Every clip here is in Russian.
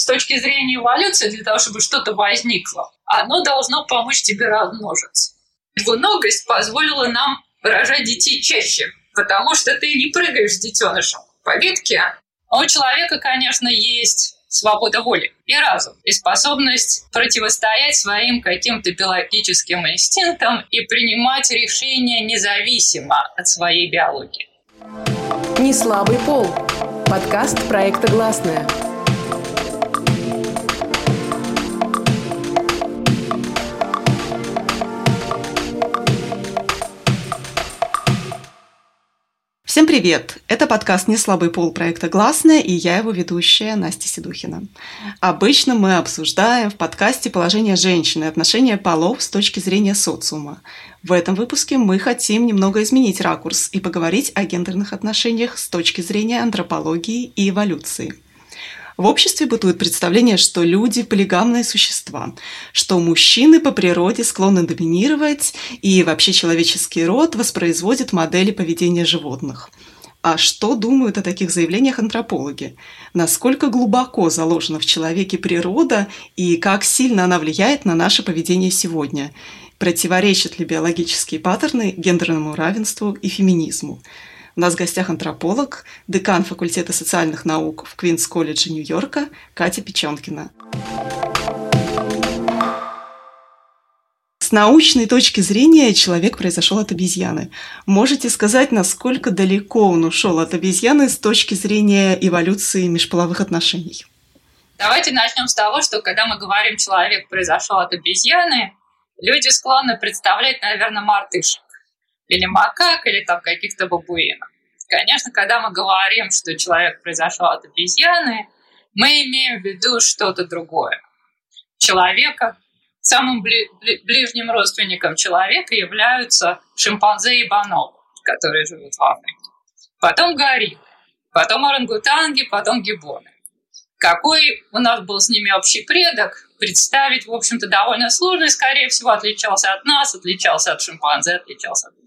с точки зрения эволюции, для того, чтобы что-то возникло, оно должно помочь тебе размножиться. Двуногость позволила нам рожать детей чаще, потому что ты не прыгаешь с детенышем по ветке. А у человека, конечно, есть свобода воли и разум, и способность противостоять своим каким-то биологическим инстинктам и принимать решения независимо от своей биологии. Не слабый пол. Подкаст проекта «Гласная». Всем привет! Это подкаст «Не слабый пол» проекта «Гласная» и я его ведущая Настя Седухина. Обычно мы обсуждаем в подкасте положение женщины и отношения полов с точки зрения социума. В этом выпуске мы хотим немного изменить ракурс и поговорить о гендерных отношениях с точки зрения антропологии и эволюции – в обществе бытует представление, что люди – полигамные существа, что мужчины по природе склонны доминировать, и вообще человеческий род воспроизводит модели поведения животных. А что думают о таких заявлениях антропологи? Насколько глубоко заложена в человеке природа и как сильно она влияет на наше поведение сегодня? Противоречат ли биологические паттерны гендерному равенству и феминизму? У нас в гостях антрополог, декан факультета социальных наук в Квинс-колледже Нью-Йорка Катя Печенкина. С научной точки зрения человек произошел от обезьяны. Можете сказать, насколько далеко он ушел от обезьяны с точки зрения эволюции межполовых отношений? Давайте начнем с того, что когда мы говорим «человек произошел от обезьяны», люди склонны представлять, наверное, мартышек или макак, или там каких-то бабуинов. Конечно, когда мы говорим, что человек произошел от обезьяны, мы имеем в виду что-то другое. Человека, самым ближним родственником человека являются шимпанзе и бонобо, которые живут в Африке. Потом гориллы, потом орангутанги, потом гибоны. Какой у нас был с ними общий предок, представить, в общем-то, довольно сложно, и, скорее всего, отличался от нас, отличался от шимпанзе, отличался от.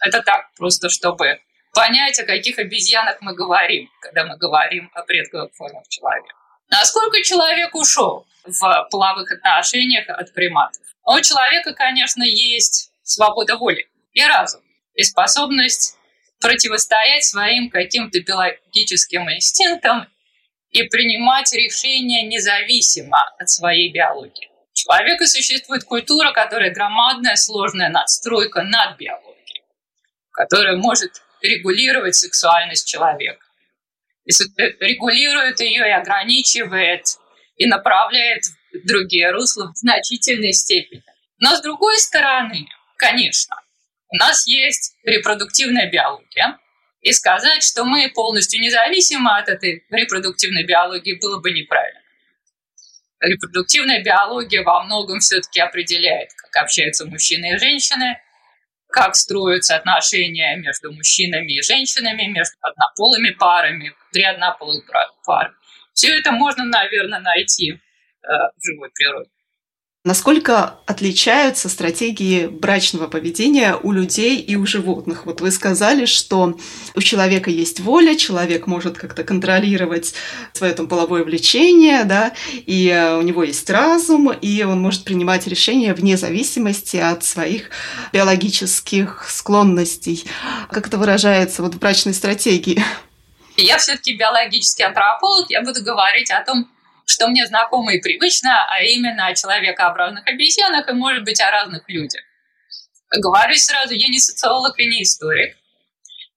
Это так, просто чтобы понять, о каких обезьянах мы говорим, когда мы говорим о предковых формах человека. Насколько человек ушел в половых отношениях от приматов? У человека, конечно, есть свобода воли и разум, и способность противостоять своим каким-то биологическим инстинктам и принимать решения независимо от своей биологии. У человека существует культура, которая громадная, сложная надстройка над биологией, которая может регулировать сексуальность человека. И регулирует ее и ограничивает, и направляет в другие русла в значительной степени. Но с другой стороны, конечно, у нас есть репродуктивная биология, и сказать, что мы полностью независимы от этой репродуктивной биологии, было бы неправильно. Репродуктивная биология во многом все-таки определяет, как общаются мужчины и женщины, как строятся отношения между мужчинами и женщинами, между однополыми парами, три однополых пар. Все это можно, наверное, найти э, в живой природе. Насколько отличаются стратегии брачного поведения у людей и у животных? Вот вы сказали, что у человека есть воля, человек может как-то контролировать свое там половое влечение, да, и э, у него есть разум, и он может принимать решения вне зависимости от своих биологических склонностей. Как это выражается вот в брачной стратегии? Я все-таки биологический антрополог, я буду говорить о том, что мне знакомо и привычно, а именно о человекообразных обезьянах и, может быть, о разных людях. Говорю сразу, я не социолог и не историк.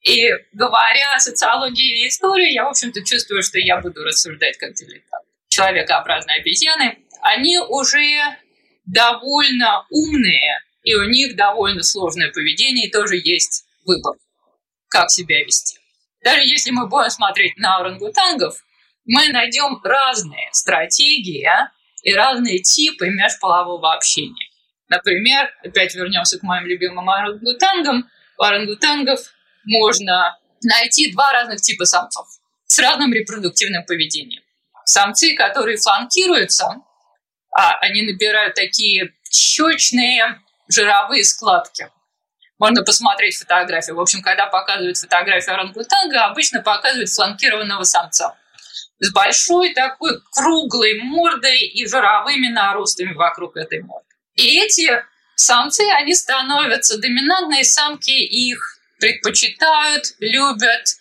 И говоря о социологии и истории, я, в общем-то, чувствую, что я буду рассуждать как дилетант. Человекообразные обезьяны, они уже довольно умные, и у них довольно сложное поведение, и тоже есть выбор, как себя вести. Даже если мы будем смотреть на орангутангов, мы найдем разные стратегии а, и разные типы межполового общения. Например, опять вернемся к моим любимым орангутангам. У орангутангов можно найти два разных типа самцов с разным репродуктивным поведением. Самцы, которые фланкируются, а они набирают такие щечные жировые складки. Можно посмотреть фотографию. В общем, когда показывают фотографию орангутанга, обычно показывают фланкированного самца. С большой такой круглой мордой и жировыми наростами вокруг этой морды. И эти самцы, они становятся доминантные самки, их предпочитают, любят,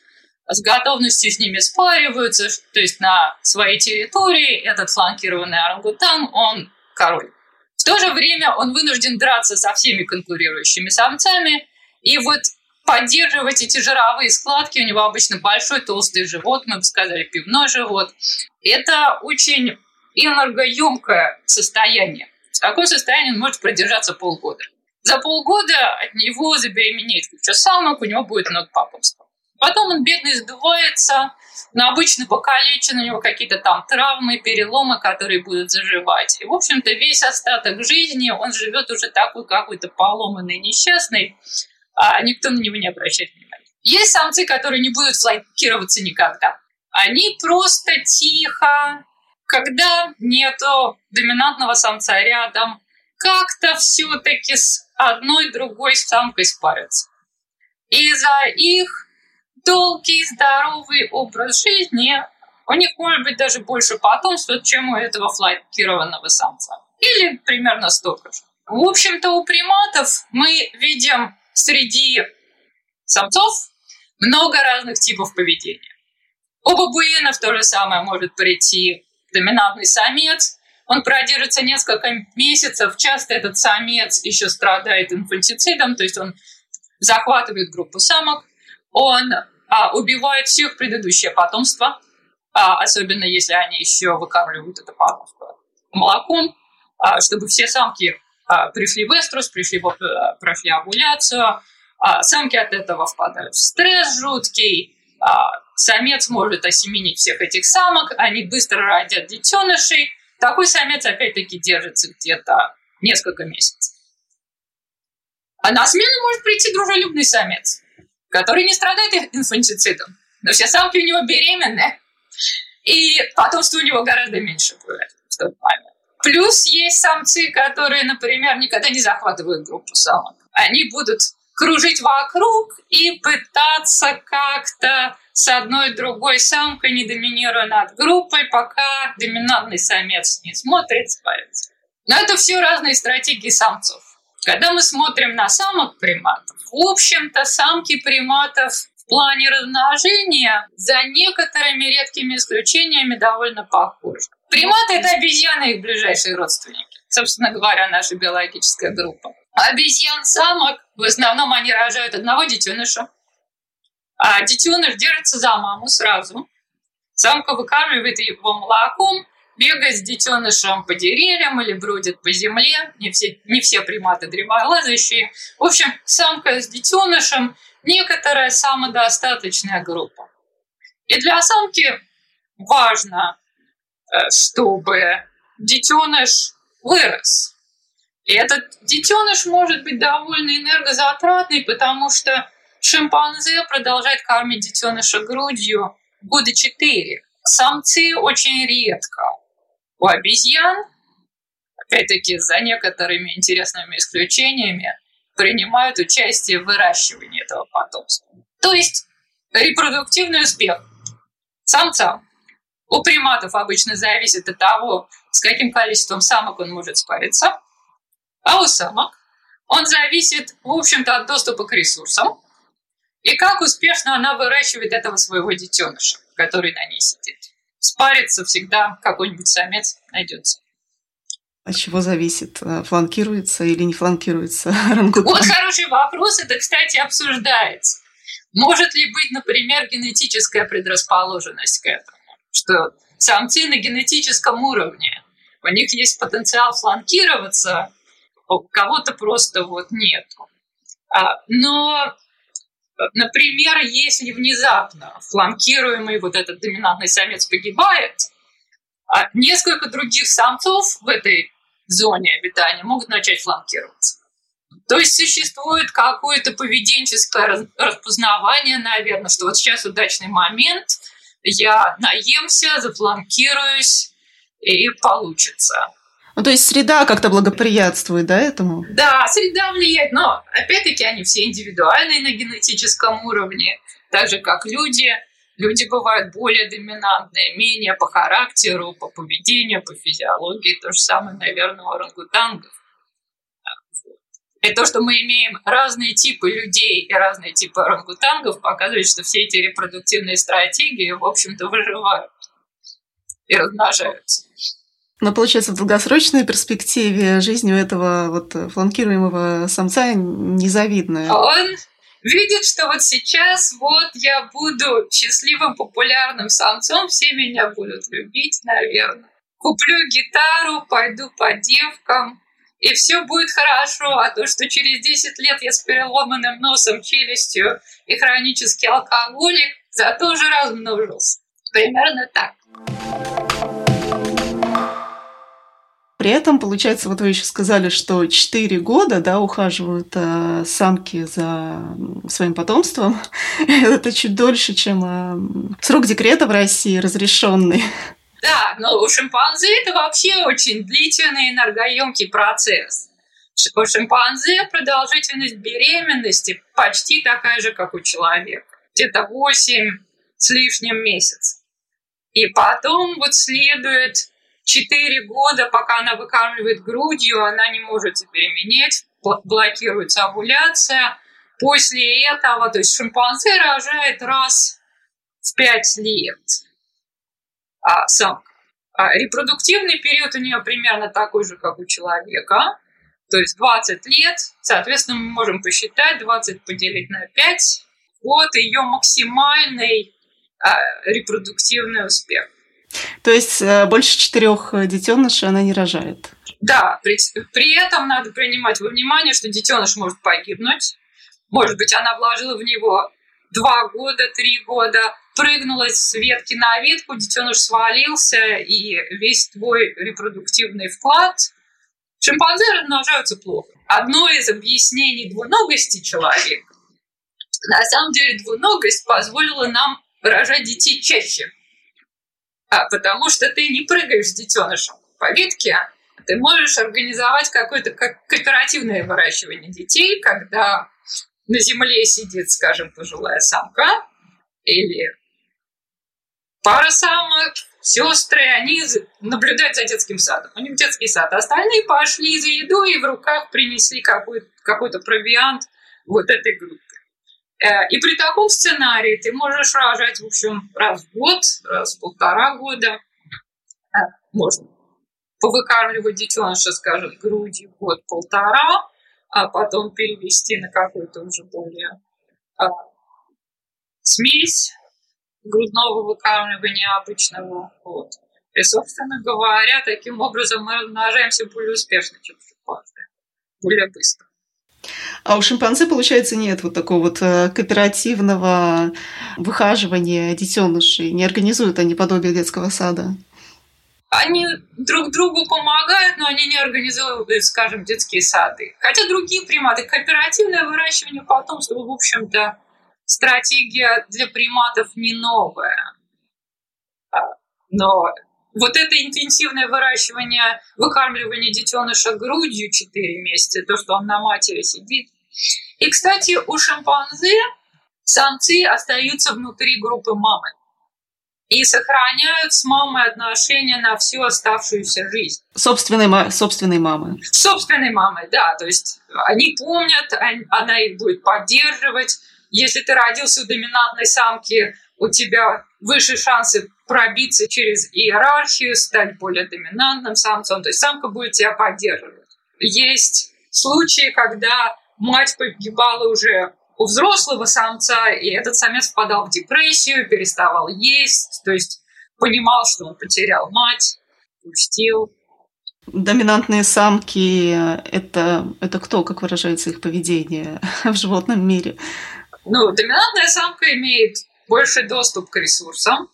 с готовностью с ними спариваются, то есть на своей территории этот фланкированный орангутан, он король. В то же время он вынужден драться со всеми конкурирующими самцами, и вот поддерживать эти жировые складки, у него обычно большой толстый живот, мы бы сказали пивной живот. Это очень энергоемкое состояние. В таком состоянии он может продержаться полгода. За полгода от него забеременеет куча самок, у него будет много папомства. Потом он, бедный, сдувается, но обычно покалечен, у него какие-то там травмы, переломы, которые будут заживать. И, в общем-то, весь остаток жизни он живет уже такой какой-то поломанный, несчастный, а никто на него не обращает внимания. Есть самцы, которые не будут фланкироваться никогда. Они просто тихо, когда нету доминантного самца рядом, как-то все-таки с одной другой самкой спарятся. И за их долгий, здоровый образ жизни у них может быть даже больше потомства, чем у этого фланкированного самца. Или примерно столько же. В общем-то, у приматов мы видим среди самцов много разных типов поведения. У бабуинов то же самое может прийти доминантный самец, он продержится несколько месяцев, часто этот самец еще страдает инфантицидом, то есть он захватывает группу самок, он а, убивает все их предыдущее потомство, а, особенно если они еще выкармливают это потомство молоком, а, чтобы все самки пришли в эструс, пришли а, прошли овуляцию, а, самки от этого впадают в стресс жуткий, а, самец может осеменить всех этих самок, они быстро родят детенышей, такой самец опять-таки держится где-то несколько месяцев. А на смену может прийти дружелюбный самец, который не страдает инфантицидом, но все самки у него беременные, и потомство у него гораздо меньше будет в тот момент. Плюс есть самцы, которые, например, никогда не захватывают группу самок. Они будут кружить вокруг и пытаться как-то с одной другой самкой, не доминируя над группой, пока доминантный самец не смотрит, спается. Но это все разные стратегии самцов. Когда мы смотрим на самок приматов, в общем-то, самки приматов в плане размножения за некоторыми редкими исключениями довольно похожи. Приматы – это обезьяны их ближайшие родственники. Собственно говоря, наша биологическая группа. Обезьян-самок в основном они рожают одного детеныша, а детеныш держится за маму сразу. Самка выкармливает его молоком, бегает с детенышем по деревьям или бродит по земле. Не все, не все приматы древолазающие. В общем, самка с детенышем – некоторая самодостаточная группа. И для самки важно, чтобы детеныш вырос. И этот детеныш может быть довольно энергозатратный, потому что шимпанзе продолжает кормить детеныша грудью года четыре. Самцы очень редко у обезьян, опять-таки за некоторыми интересными исключениями, принимают участие в выращивании этого потомства. То есть репродуктивный успех самца у приматов обычно зависит от того, с каким количеством самок он может спариться, а у самок он зависит, в общем-то, от доступа к ресурсам и как успешно она выращивает этого своего детеныша, который на ней сидит спариться всегда какой-нибудь самец найдется. От чего зависит, э, фланкируется или не фланкируется орангутан? Вот хороший вопрос, это, кстати, обсуждается. Может ли быть, например, генетическая предрасположенность к этому? Что самцы на генетическом уровне, у них есть потенциал фланкироваться, у кого-то просто вот нету. А, но Например, если внезапно фланкируемый вот этот доминантный самец погибает, а несколько других самцов в этой зоне обитания могут начать фланкироваться. То есть существует какое-то поведенческое распознавание, наверное, что вот сейчас удачный момент, я наемся, зафланкируюсь, и получится. Ну, то есть среда как-то благоприятствует, да, этому? Да, среда влияет, но опять-таки они все индивидуальные на генетическом уровне, так же как люди. Люди бывают более доминантные, менее по характеру, по поведению, по физиологии. То же самое, наверное, у орангутангов. И то, что мы имеем разные типы людей и разные типы орангутангов, показывает, что все эти репродуктивные стратегии, в общем-то, выживают и размножаются. Но получается, в долгосрочной перспективе жизнь у этого вот фланкируемого самца незавидная. Он видит, что вот сейчас вот я буду счастливым, популярным самцом, все меня будут любить, наверное. Куплю гитару, пойду по девкам, и все будет хорошо, а то, что через 10 лет я с переломанным носом, челюстью и хронический алкоголик, зато уже размножился. Примерно так. При этом, получается, вот вы еще сказали, что 4 года да, ухаживают э, самки за своим потомством. Это чуть дольше, чем э, срок декрета в России разрешенный. Да, но у шимпанзе это вообще очень длительный энергоемкий процесс. У шимпанзе продолжительность беременности почти такая же, как у человека. Где-то 8 с лишним месяцев. И потом вот следует 4 года, пока она выкармливает грудью, она не может забеременеть, блокируется овуляция. После этого, то есть шимпанзе рожает раз в 5 лет а, самка. А репродуктивный период у нее примерно такой же, как у человека, то есть 20 лет. Соответственно, мы можем посчитать 20 поделить на 5. Вот ее максимальный а, репродуктивный успех. То есть э, больше четырех детенышей она не рожает. Да, при, при этом надо принимать во внимание, что детеныш может погибнуть. Может быть, она вложила в него два года, три года, прыгнула с ветки на ветку, детеныш свалился, и весь твой репродуктивный вклад. Шимпанзе размножаются плохо. Одно из объяснений двуногости человека, на самом деле двуногость позволила нам рожать детей чаще. А, потому что ты не прыгаешь с детенышем по ветке, ты можешь организовать какое-то кооперативное выращивание детей, когда на земле сидит, скажем, пожилая самка или пара самок, сестры, они наблюдают за детским садом. У них детский сад. Остальные пошли за едой и в руках принесли какой-то какой провиант вот этой группе. Э, и при таком сценарии ты можешь рожать, в общем, раз в год, раз в полтора года. Э, можно повыкармливать детеныша, скажем, грудью год-полтора, а потом перевести на какую-то уже более а, смесь грудного выкармливания обычного. Вот. И, собственно говоря, таким образом мы размножаемся более успешно, чем шимпанзе, более быстро. А у шимпанзе, получается, нет вот такого вот э, кооперативного выхаживания детенышей. Не организуют они подобие детского сада. Они друг другу помогают, но они не организуют, скажем, детские сады. Хотя другие приматы, кооперативное выращивание потомства, в общем-то, стратегия для приматов не новая. А, но вот это интенсивное выращивание, выкармливание детеныша грудью 4 месяца, то, что он на матери сидит. И, кстати, у шимпанзе самцы остаются внутри группы мамы и сохраняют с мамой отношения на всю оставшуюся жизнь. Собственной, собственной мамы. Собственной мамы, да. То есть они помнят, она их будет поддерживать, если ты родился у доминантной самки, у тебя выше шансы пробиться через иерархию, стать более доминантным самцом. То есть самка будет тебя поддерживать. Есть случаи, когда мать погибала уже у взрослого самца, и этот самец впадал в депрессию, переставал есть, то есть понимал, что он потерял мать, пустил. Доминантные самки это, это кто, как выражается их поведение в животном мире? Ну, доминантная самка имеет больше доступ к ресурсам.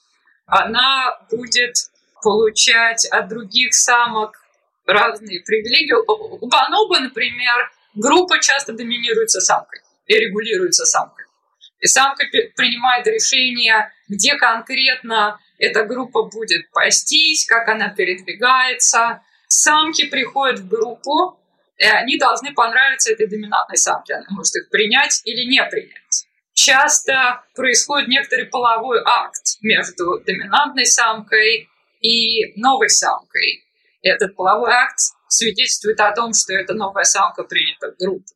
Она будет получать от других самок разные привилегии. У бонобо, например, группа часто доминируется самкой и регулируется самкой. И самка принимает решение, где конкретно эта группа будет пастись, как она передвигается. Самки приходят в группу, и они должны понравиться этой доминантной самке. Она может их принять или не принять. часто происходит некоторый половой акт между доминантной самкой и новой самкой. И этот половой акт свидетельствует о том, что эта новая самка принята в группу.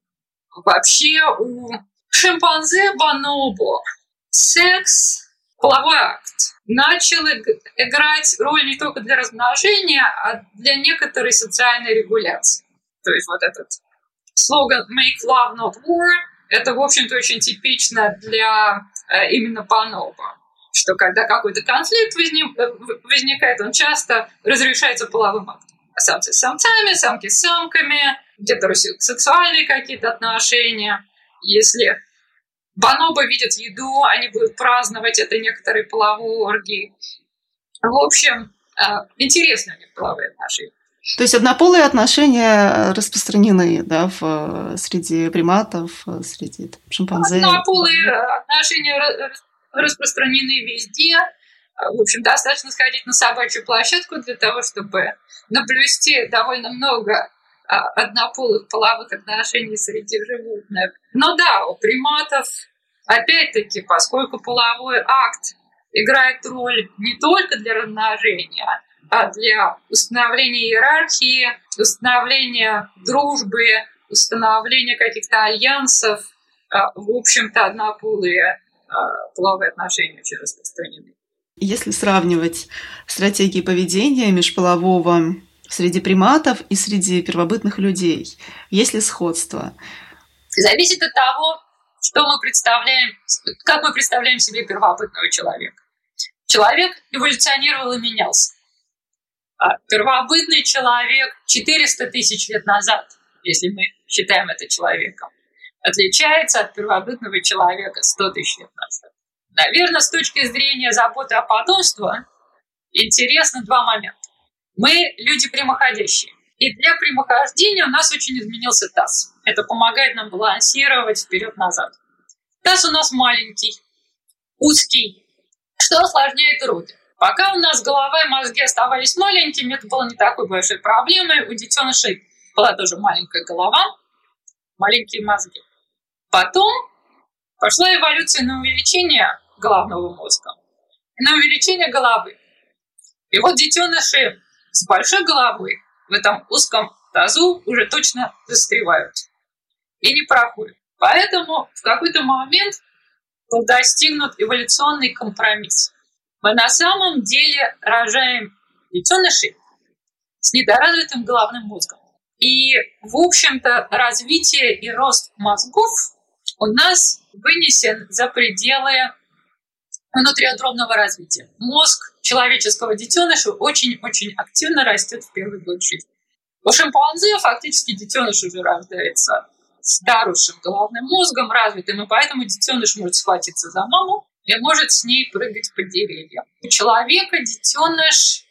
Вообще у шимпанзе бонобо секс, половой акт, начал играть роль не только для размножения, а для некоторой социальной регуляции. То есть вот этот слоган «Make love, not war» — это, в общем-то, очень типично для э, именно бонобо что когда какой-то конфликт возникает, он часто разрешается половым актом. Самцы с самцами, самки с самками, гетеросексуальные какие-то отношения. Если бонобо видят еду, они будут праздновать это некоторые половые оргии. В общем, э, интересно у них половые отношения. То есть однополые отношения распространены да, в, среди приматов, среди шимпанзе? Однополые отношения распространены везде. В общем, достаточно сходить на собачью площадку для того, чтобы наблюсти довольно много однополых половых отношений среди животных. Но да, у приматов, опять-таки, поскольку половой акт играет роль не только для размножения, для установления иерархии, установления дружбы, установления каких-то альянсов, а, в общем-то, однополые а, половые отношения очень распространены. Если сравнивать стратегии поведения межполового среди приматов и среди первобытных людей, есть ли сходство? Зависит от того, что мы представляем, как мы представляем себе первобытного человека. Человек эволюционировал и менялся. А первобытный человек 400 тысяч лет назад, если мы считаем это человеком, отличается от первобытного человека 100 тысяч лет назад. Наверное, с точки зрения заботы о потомстве, интересно два момента. Мы люди прямоходящие. И для прямохождения у нас очень изменился таз. Это помогает нам балансировать вперед-назад. Таз у нас маленький, узкий, что осложняет роды. Пока у нас голова и мозги оставались маленькими, это было не такой большой проблемой. У детенышей была тоже маленькая голова, маленькие мозги. Потом пошла эволюция на увеличение головного мозга, на увеличение головы. И вот детеныши с большой головой в этом узком тазу уже точно застревают и не проходят. Поэтому в какой-то момент был достигнут эволюционный компромисс. Мы на самом деле рожаем детенышей с недоразвитым головным мозгом. И, в общем-то, развитие и рост мозгов у нас вынесен за пределы внутриутробного развития. Мозг человеческого детеныша очень-очень активно растет в первый год жизни. У шимпанзе фактически детеныш уже рождается с заросшим головным мозгом развитым, и поэтому детеныш может схватиться за маму и может с ней прыгать по деревьям. У человека детеныш,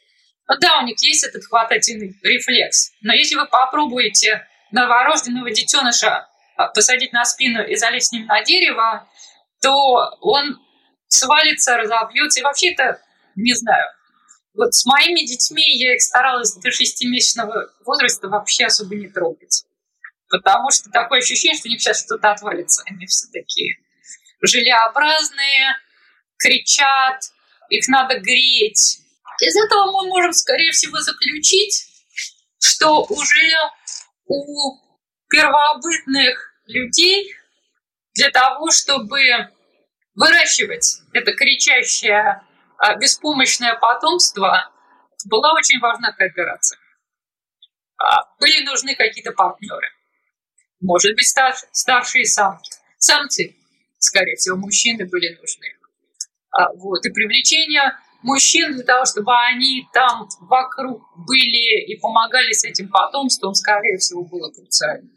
ну да, у них есть этот хватательный рефлекс, но если вы попробуете новорожденного детеныша а, посадить на спину и залезть с ним на дерево, то он свалится, разобьется. И вообще это, не знаю, вот с моими детьми я их старалась до шестимесячного возраста вообще особо не трогать. Потому что такое ощущение, что у них сейчас что-то отвалится. Они все такие желеобразные, кричат, их надо греть. Из этого мы можем, скорее всего, заключить, что уже у первобытных людей для того, чтобы выращивать это кричащее а, беспомощное потомство, была очень важна кооперация. А, были нужны какие-то партнеры. Может быть, стар, старшие самки. Самцы, скорее всего, мужчины были нужны. А, вот. И привлечение мужчин для того, чтобы они там вокруг были и помогали с этим потомством, скорее всего, было круциально.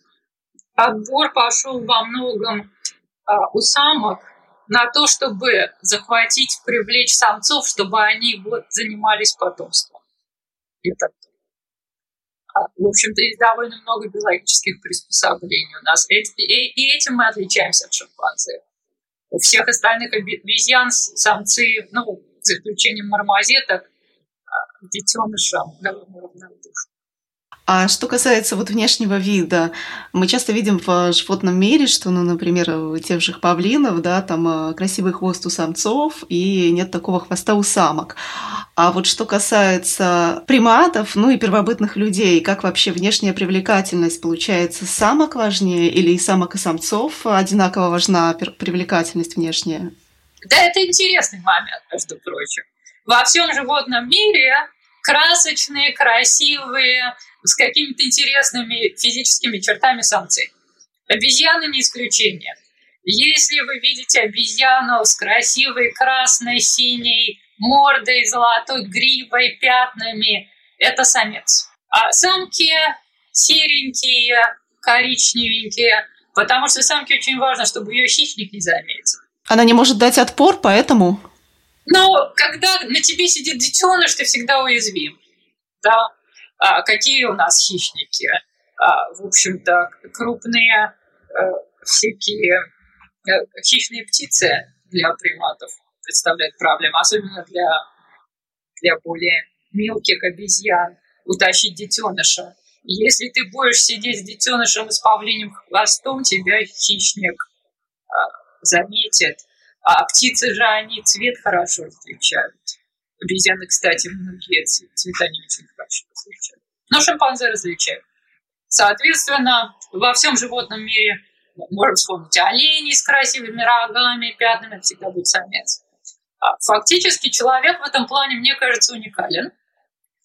Отбор пошел во многом а, у самок на то, чтобы захватить, привлечь самцов, чтобы они вот занимались потомством. Это а, в общем-то, есть довольно много биологических приспособлений у нас. И, и, и этим мы отличаемся от шимпанзе. Всех остальных обезьян самцы, ну, за исключением мармозеток, детенышам довольно равнодушны. А что касается вот внешнего вида, мы часто видим в животном мире, что, ну, например, у тех же павлинов, да, там э, красивый хвост у самцов и нет такого хвоста у самок. А вот что касается приматов, ну и первобытных людей, как вообще внешняя привлекательность получается, самок важнее или и самок и самцов одинаково важна привлекательность внешняя? Да, это интересный момент, между прочим. Во всем животном мире красочные, красивые, с какими-то интересными физическими чертами самцы. Обезьяны не исключение. Если вы видите обезьяну с красивой красной, синей мордой, золотой гривой, пятнами, это самец. А самки серенькие, коричневенькие, потому что самке очень важно, чтобы ее хищник не заметил. Она не может дать отпор, поэтому... Но когда на тебе сидит детеныш, ты всегда уязвим. Да? А какие у нас хищники? А, в общем-то, крупные а, всякие а, хищные птицы для приматов представляют проблему, особенно для, для более мелких обезьян, утащить детеныша. Если ты будешь сидеть с детенышем и с павлиним хвостом, тебя хищник а, заметит. А птицы же, они цвет хорошо различают. Обезьяны, кстати, многие цвета не очень хорошо различают. Но шимпанзе различают. Соответственно, во всем животном мире можем вспомнить оленей с красивыми рогами, пятнами, всегда будет самец. А фактически человек в этом плане, мне кажется, уникален.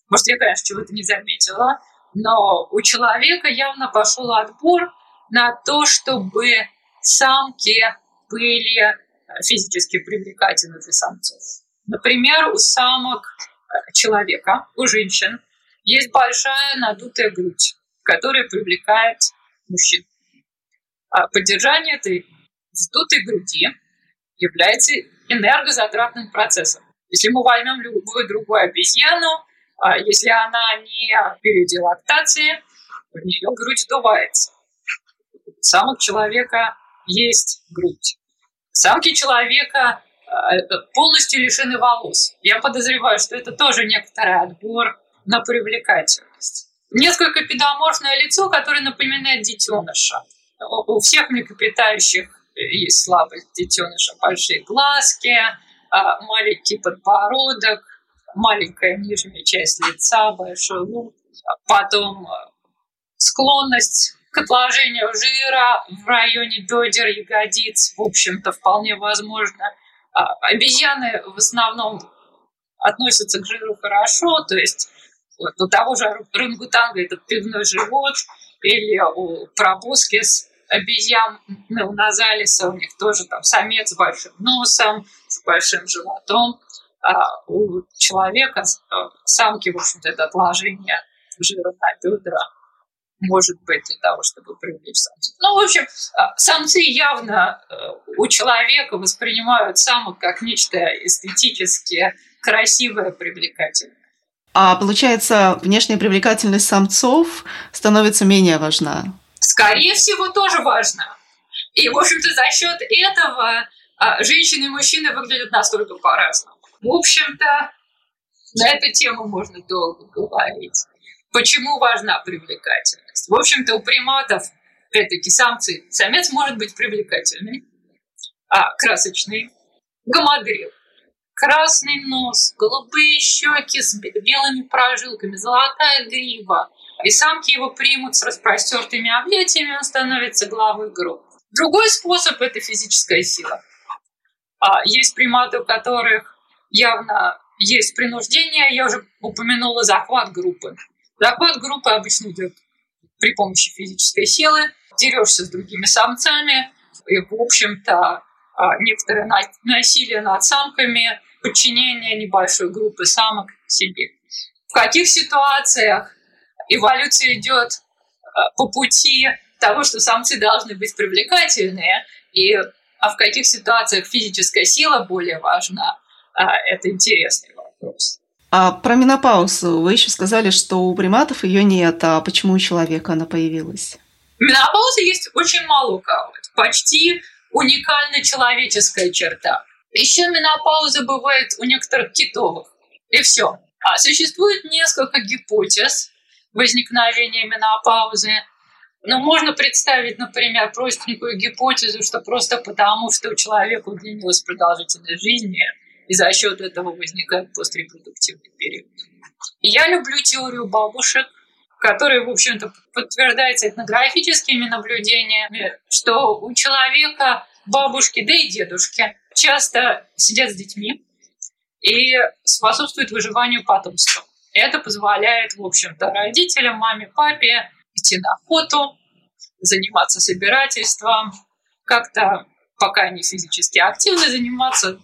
Может, я, конечно, чего-то не заметила, но у человека явно пошел отбор на то, чтобы самки были физически привлекательны для самцов. Например, у самок э, человека, у женщин, есть большая надутая грудь, которая привлекает мужчин. А поддержание этой вздутой груди является энергозатратным процессом. Если мы возьмем любую другую обезьяну, а если она не в периоде лактации, у нее грудь сдувается. У самок человека есть грудь. Самки человека Э, полностью лишены волос. Я подозреваю, что это тоже некоторый отбор на привлекательность. Несколько педоморфное лицо, которое напоминает детеныша. У всех млекопитающих есть слабость детеныша. Большие глазки, а, маленький подбородок, маленькая нижняя часть лица, большой лоб. Потом э, склонность к отложению жира в районе бедер, ягодиц, в общем-то, вполне возможно – а, обезьяны в основном относятся к жиру хорошо, то есть вот, у того же рангутанга этот пивной живот, или у пробускис обезьян неоназалиса, у них тоже там самец с большим носом, с большим животом, а у человека а, самки, в общем-то, это отложение жира на бедра может быть для того, чтобы привлечь самцов. Ну, в общем, а, самцы явно э, у человека воспринимают самок как нечто эстетически красивое, привлекательное. А получается, внешняя привлекательность самцов становится менее важна? Скорее всего, тоже важна. И, в общем-то, за счет этого а, женщины и мужчины выглядят настолько по-разному. В общем-то, на эту тему можно долго говорить. Почему важна привлекательность? В общем-то, у приматов, опять-таки, самцы, самец может быть привлекательный, а красочный, гамадрил, красный нос, голубые щеки с белыми прожилками, золотая грива. И самки его примут с распростертыми объятиями, он становится главой группы. Другой способ – это физическая сила. А есть приматы, у которых явно есть принуждение. Я уже упомянула захват группы. Захват группы обычно идет при помощи физической силы, дерешься с другими самцами, и, в общем-то, а, некоторое насилие над самками, подчинение небольшой группы самок себе. В каких ситуациях эволюция идет а, по пути того, что самцы должны быть привлекательные, и а в каких ситуациях физическая сила более важна, а, это интересный вопрос. А про менопаузу вы еще сказали, что у приматов ее нет, а почему у человека она появилась? Менопауза есть очень мало у кого. Почти уникальная человеческая черта. Еще менопауза бывает у некоторых китовых. И все. А существует несколько гипотез возникновения менопаузы. Но можно представить, например, простенькую гипотезу, что просто потому, что у человека удлинилась продолжительность жизни, и за счет этого возникает пострепродуктивный период. И я люблю теорию бабушек, которая, в общем-то, подтверждается этнографическими наблюдениями, что у человека бабушки, да и дедушки часто сидят с детьми и способствуют выживанию потомства. Это позволяет, в общем-то, родителям, маме, папе идти на охоту, заниматься собирательством, как-то, пока они физически активны, заниматься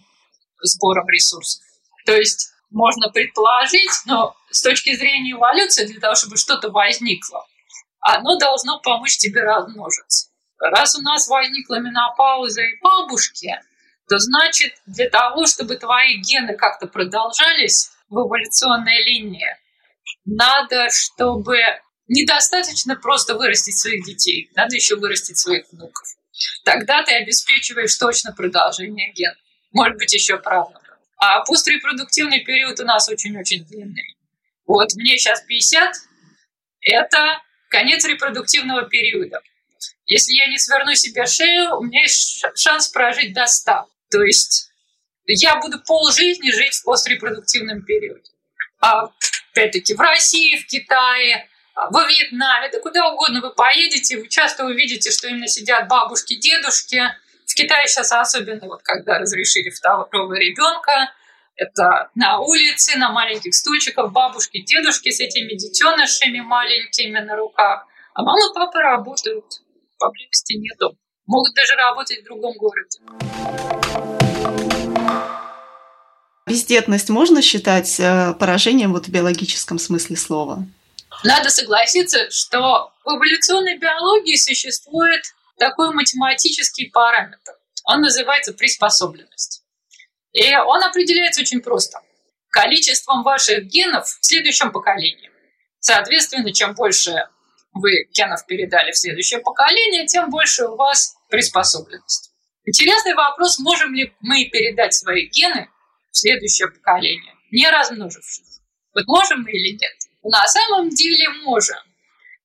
сбором ресурсов. То есть можно предположить, но с точки зрения эволюции, для того, чтобы что-то возникло, оно должно помочь тебе размножиться. Раз у нас возникла менопауза и бабушки, то значит для того, чтобы твои гены как-то продолжались в эволюционной линии, надо, чтобы недостаточно просто вырастить своих детей, надо еще вырастить своих внуков. Тогда ты обеспечиваешь точно продолжение генов. Может быть, еще правнуков. А пострепродуктивный период у нас очень-очень длинный. Вот мне сейчас 50, это конец репродуктивного периода. Если я не сверну себе шею, у меня есть шанс прожить до 100. То есть я буду полжизни жить в пострепродуктивном периоде. А, опять-таки, в России, в Китае, во Вьетнаме, да куда угодно вы поедете, вы часто увидите, что именно сидят бабушки, дедушки. Китае сейчас особенно, вот когда разрешили второго ребенка, это на улице, на маленьких стульчиках бабушки, дедушки с этими детенышами маленькими на руках. А мама и папа работают, поблизости нету. Могут даже работать в другом городе. Бездетность можно считать э, поражением вот в биологическом смысле слова? Надо согласиться, что в эволюционной биологии существует такой математический параметр. Он называется приспособленность. И он определяется очень просто. Количеством ваших генов в следующем поколении. Соответственно, чем больше вы генов передали в следующее поколение, тем больше у вас приспособленность. Интересный вопрос, можем ли мы передать свои гены в следующее поколение, не размножившись. Вот можем мы или нет? На самом деле можем,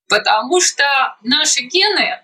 потому что наши гены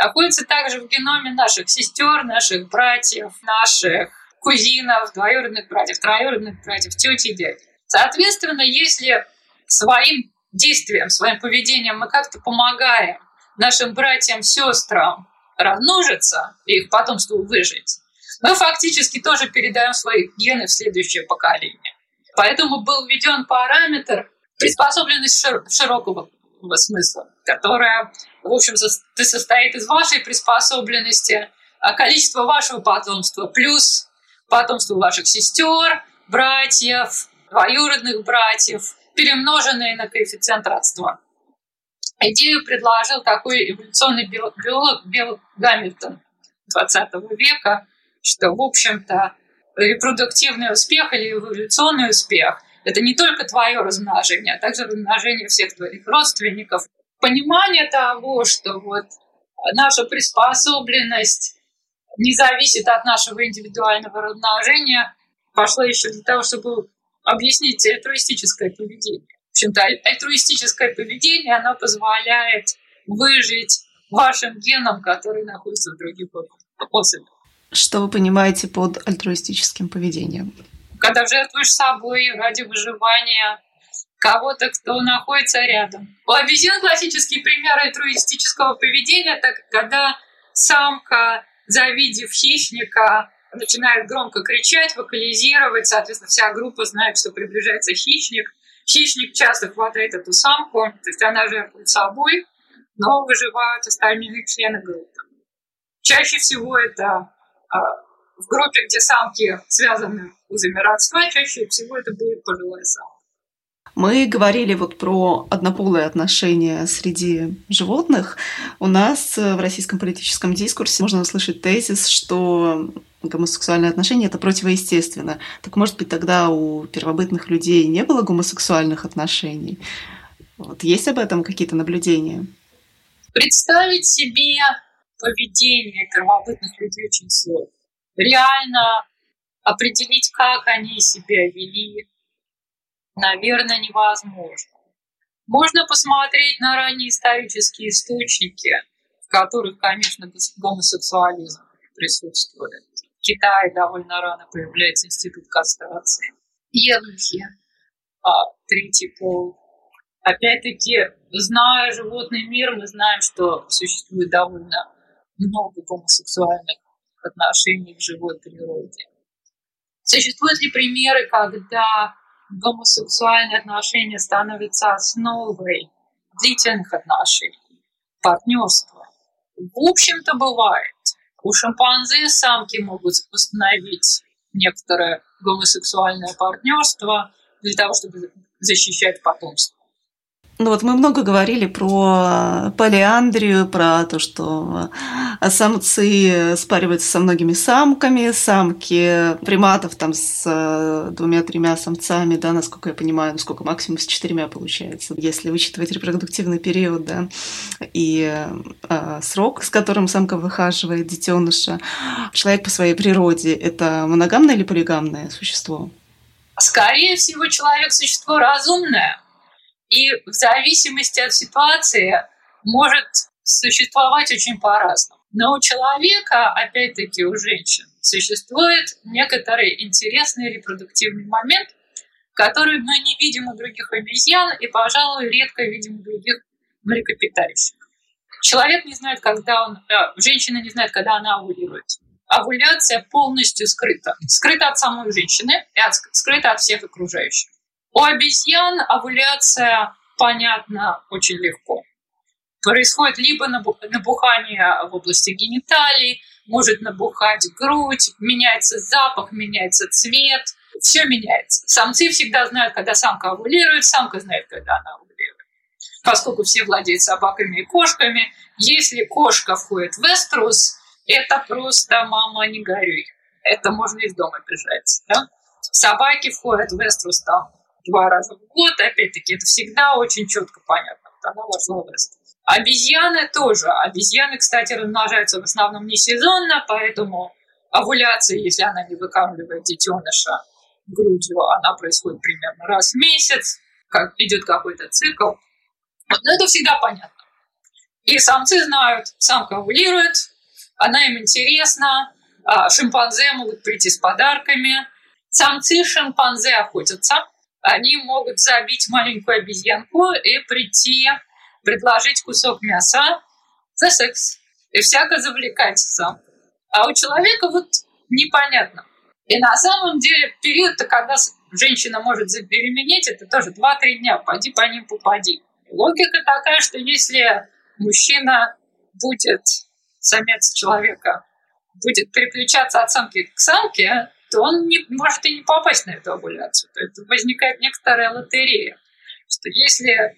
находятся также в геноме наших сестер, наших братьев, наших кузинов, двоюродных братьев, троюродных братьев, тети и дядь. Соответственно, если своим действием, своим поведением мы как-то помогаем нашим братьям, сестрам размножиться и их потомству выжить, мы фактически тоже передаем свои гены в следующее поколение. Поэтому был введен параметр приспособленность широкого смысла, которая, в общем, состоит из вашей приспособленности, а количество вашего потомства плюс потомство ваших сестер, братьев, двоюродных братьев, перемноженные на коэффициент родства. Идею предложил такой эволюционный биолог Билл Гамильтон 20 века, что, в общем-то, репродуктивный успех или эволюционный успех – это не только твое размножение, а также размножение всех твоих родственников. Понимание того, что вот наша приспособленность не зависит от нашего индивидуального размножения, пошло еще для того, чтобы объяснить альтруистическое поведение. В общем-то, альтруистическое поведение, оно позволяет выжить вашим генам, которые находятся в других особях. Что вы понимаете под альтруистическим поведением? Когда жертвуешь собой ради выживания кого-то, кто находится рядом. У обезьян классический пример альтруистического поведения – это когда самка, завидев хищника, начинает громко кричать, вокализировать, соответственно, вся группа знает, что приближается хищник. Хищник часто хватает эту самку, то есть она жертвует собой, но выживают остальные члены группы. Чаще всего это а, в группе, где самки связаны узами родства, чаще всего это будет пожилая самка. Мы говорили вот про однополые отношения среди животных. У нас в российском политическом дискурсе можно услышать тезис, что гомосексуальные отношения это противоестественно. Так может быть тогда у первобытных людей не было гомосексуальных отношений? Вот есть об этом какие-то наблюдения? Представить себе поведение первобытных людей очень сложно. Реально определить, как они себя вели, наверное, невозможно. Можно посмотреть на ранние исторические источники, в которых, конечно, гомосексуализм присутствует. В Китае довольно рано появляется институт кастрации. Евнухи, а, третий пол. Опять-таки, зная животный мир, мы знаем, что существует довольно много гомосексуальных отношений в живой природе. Существуют ли примеры, когда гомосексуальные отношения становятся основой длительных отношений, партнерства? В общем-то, бывает. У шимпанзе самки могут установить некоторое гомосексуальное партнерство для того, чтобы защищать потомство. Ну вот мы много говорили про полиандрию, про то, что самцы спариваются со многими самками, самки приматов там с э, двумя-тремя самцами, да, насколько я понимаю, ну сколько максимум с четырьмя получается, если вычитывать репродуктивный период, да, и э, срок, с которым самка выхаживает детеныша. Человек по своей природе это моногамное или полигамное существо? Скорее всего, человек существо разумное, и в зависимости от ситуации может существовать очень по-разному. Но у человека, опять-таки у женщин, существует некоторый интересный репродуктивный момент, который мы не видим у других обезьян и, пожалуй, редко видим у других млекопитающих. Человек не знает, когда он... Э, женщина не знает, когда она овулирует. Овуляция полностью скрыта. Скрыта от самой женщины и от, скрыта от всех окружающих. У обезьян овуляция понятна очень легко. Происходит либо набухание в области гениталий, может набухать грудь, меняется запах, меняется цвет, все меняется. Самцы всегда знают, когда самка овулирует, самка знает, когда она овулирует. Поскольку все владеют собаками и кошками, если кошка входит в эструс, это просто «мама, не горюй». Это можно из дома бежать. Да? Собаки входят в эструс там два раза в год, опять-таки, это всегда очень четко понятно, вот она вошла в эст. Обезьяны тоже. Обезьяны, кстати, размножаются в основном не сезонно, поэтому овуляция, если она не выкармливает детеныша грудью, она происходит примерно раз в месяц, как идет какой-то цикл. Но это всегда понятно. И самцы знают, самка овулирует, она им интересна, а шимпанзе могут прийти с подарками. Самцы шимпанзе охотятся, они могут забить маленькую обезьянку и прийти, предложить кусок мяса за секс. И всяко завлекается. А у человека вот непонятно. И на самом деле период-то, когда женщина может забеременеть, это тоже 2-3 дня. Пойди по ним попади. Логика такая, что если мужчина будет, самец человека, будет переключаться от самки к самке, то он не, может и не попасть на эту овуляцию. То есть возникает некоторая лотерея, что если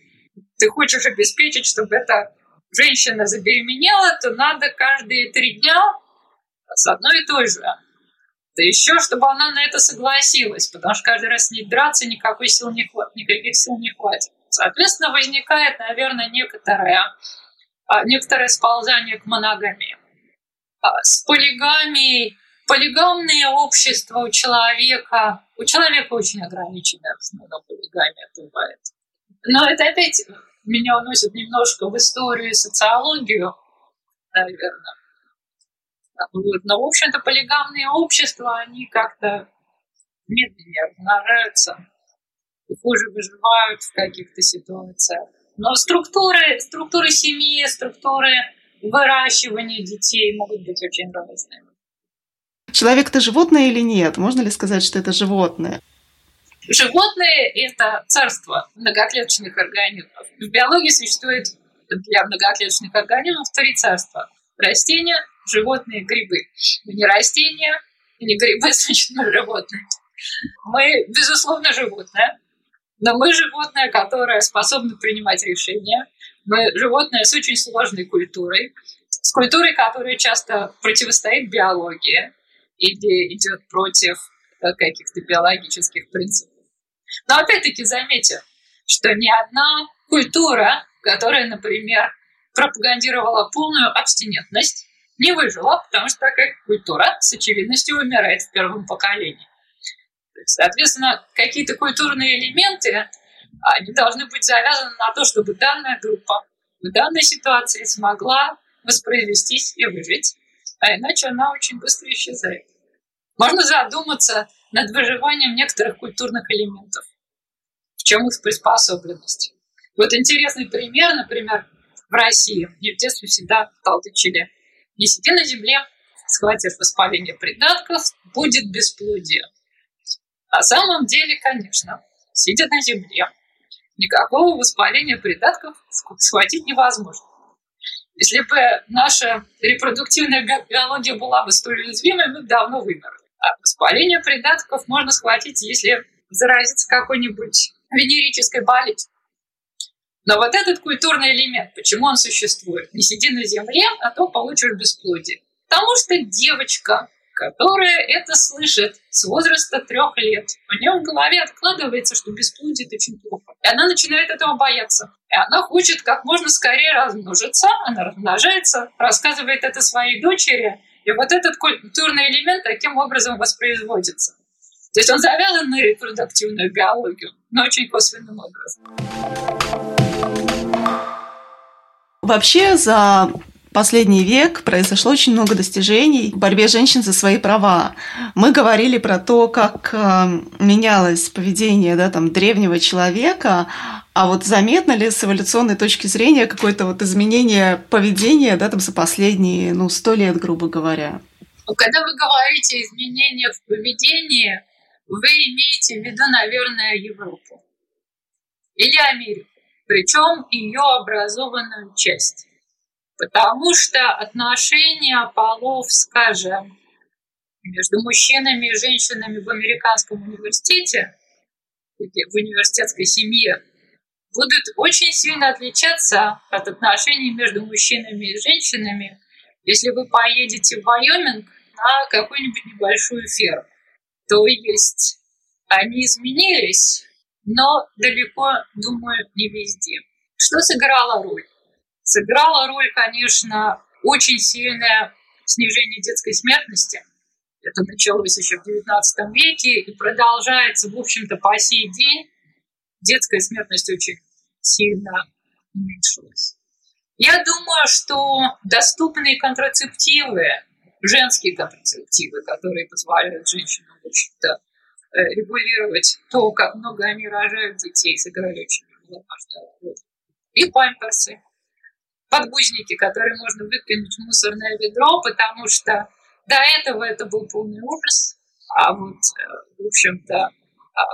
ты хочешь обеспечить, чтобы эта женщина забеременела, то надо каждые три дня с одной и той же. Да еще, чтобы она на это согласилась, потому что каждый раз с ней драться никакой сил не хватит, никаких сил не хватит. Соответственно, возникает, наверное, некоторое, а, некоторое сползание к моногамии. А, с полигамией полигамное общество у человека, у человека очень ограниченная в основном полигамия бывает. Но это опять меня уносит немножко в историю и социологию, наверное. Но, в общем-то, полигамные общества, они как-то медленнее размножаются хуже выживают в каких-то ситуациях. Но структуры, структуры семьи, структуры выращивания детей могут быть очень разными. Человек это животное или нет? Можно ли сказать, что это животное? Животные – это царство многоклеточных организмов. В биологии существует для многоклеточных организмов три царства. Растения, животные, грибы. Мы не растения, не грибы, значит, мы животные. Мы, безусловно, животное, но мы животное, которое способно принимать решения. Мы животное с очень сложной культурой, с культурой, которая часто противостоит биологии или идет против э, каких-то биологических принципов. Но опять-таки заметьте, что ни одна культура, которая, например, пропагандировала полную абстинентность, не выжила, потому что такая культура с очевидностью умирает в первом поколении. Соответственно, какие-то культурные элементы Они должны быть завязаны на то, чтобы данная группа в данной ситуации смогла воспроизвестись и выжить, а иначе она очень быстро исчезает. Можно задуматься над выживанием некоторых культурных элементов. В чем их приспособленность? Вот интересный пример, например, в России. Мне в детстве всегда толдычили. Не сиди на земле, схватив воспаление придатков, будет бесплодие. На самом деле, конечно, сидя на земле, никакого воспаления придатков схватить невозможно. Если бы наша репродуктивная биология была бы столь уязвимой, мы давно вымерли. А воспаление придатков можно схватить, если заразиться какой-нибудь венерической болезнью. Но вот этот культурный элемент, почему он существует? Не сиди на земле, а то получишь бесплодие. Потому что девочка, которая это слышит с возраста трех лет, у нее в голове откладывается, что бесплодие – это очень плохо. И она начинает этого бояться. И она хочет как можно скорее размножиться. Она размножается, рассказывает это своей дочери. И вот этот культурный элемент таким образом воспроизводится. То есть он завязан на репродуктивную биологию, но очень косвенным образом. Вообще за последний век произошло очень много достижений в борьбе женщин за свои права. Мы говорили про то, как э, менялось поведение да, там, древнего человека, а вот заметно ли с эволюционной точки зрения какое-то вот изменение поведения да, там, за последние ну, сто лет, грубо говоря? Ну, когда вы говорите изменения в поведении, вы имеете в виду, наверное, Европу или Америку, причем ее образованную часть. Потому что отношения полов, скажем, между мужчинами и женщинами в американском университете, в университетской семье, будут очень сильно отличаться от отношений между мужчинами и женщинами, если вы поедете в Вайоминг на какую-нибудь небольшую ферму. То есть они изменились, но далеко, думаю, не везде. Что сыграло роль? Сыграла роль, конечно, очень сильное снижение детской смертности. Это началось еще в XIX веке и продолжается, в общем-то, по сей день. Детская смертность очень сильно уменьшилась. Я думаю, что доступные контрацептивы, женские контрацептивы, которые позволяют женщинам, в общем-то, э, регулировать то, как много они рожают детей, сыграли очень важную роль. И памперсы, подгузники, которые можно выкинуть в мусорное ведро, потому что до этого это был полный ужас, а вот, э, в общем-то,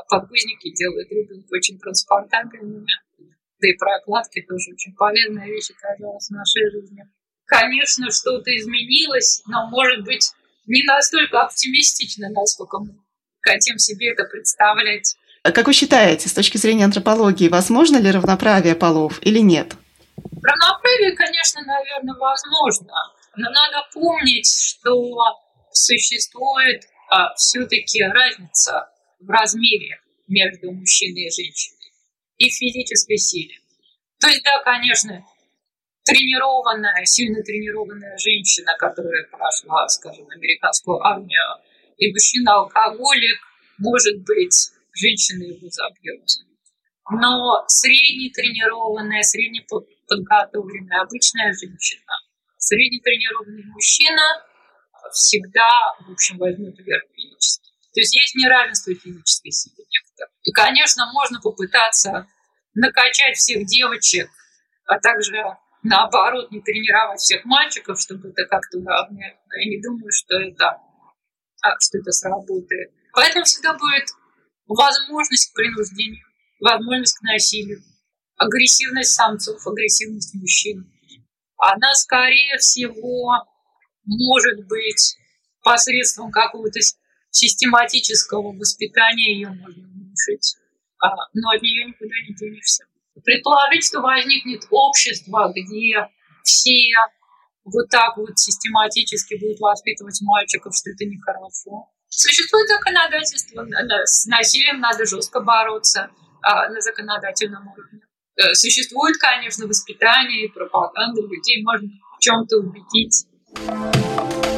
подгузники делают ребенка очень транспортабельными, да и прокладки тоже очень полезная вещь оказалась в нашей жизни. Конечно, что-то изменилось, но, может быть, не настолько оптимистично, насколько мы хотим себе это представлять. А как вы считаете, с точки зрения антропологии, возможно ли равноправие полов или нет? Равноправие, конечно, наверное, возможно, но надо помнить, что существует а, все-таки разница в размере между мужчиной и женщиной и физической силе. То есть, да, конечно, тренированная, сильно тренированная женщина, которая прошла, скажем, американскую армию, и мужчина-алкоголик, может быть, женщина его забьет. Но средне тренированная, средне подготовленная обычная женщина, среднетренированный мужчина всегда, в общем, возьмет вверх физически. То есть есть неравенство физической силы некоторых. И, конечно, можно попытаться накачать всех девочек, а также наоборот не тренировать всех мальчиков, чтобы это как-то уравнять. Но я не думаю, что это, а, что это сработает. Поэтому всегда будет возможность к принуждению, возможность к насилию агрессивность самцов, агрессивность мужчин, она, скорее всего, может быть посредством какого-то систематического воспитания ее можно уменьшить, а, но от нее никуда не денешься. Предположить, что возникнет общество, где все вот так вот систематически будут воспитывать мальчиков, что это нехорошо. Существует законодательство, с насилием надо жестко бороться а, на законодательном уровне. Э, существует, конечно, воспитание и пропаганда, людей можно в чем-то убедить.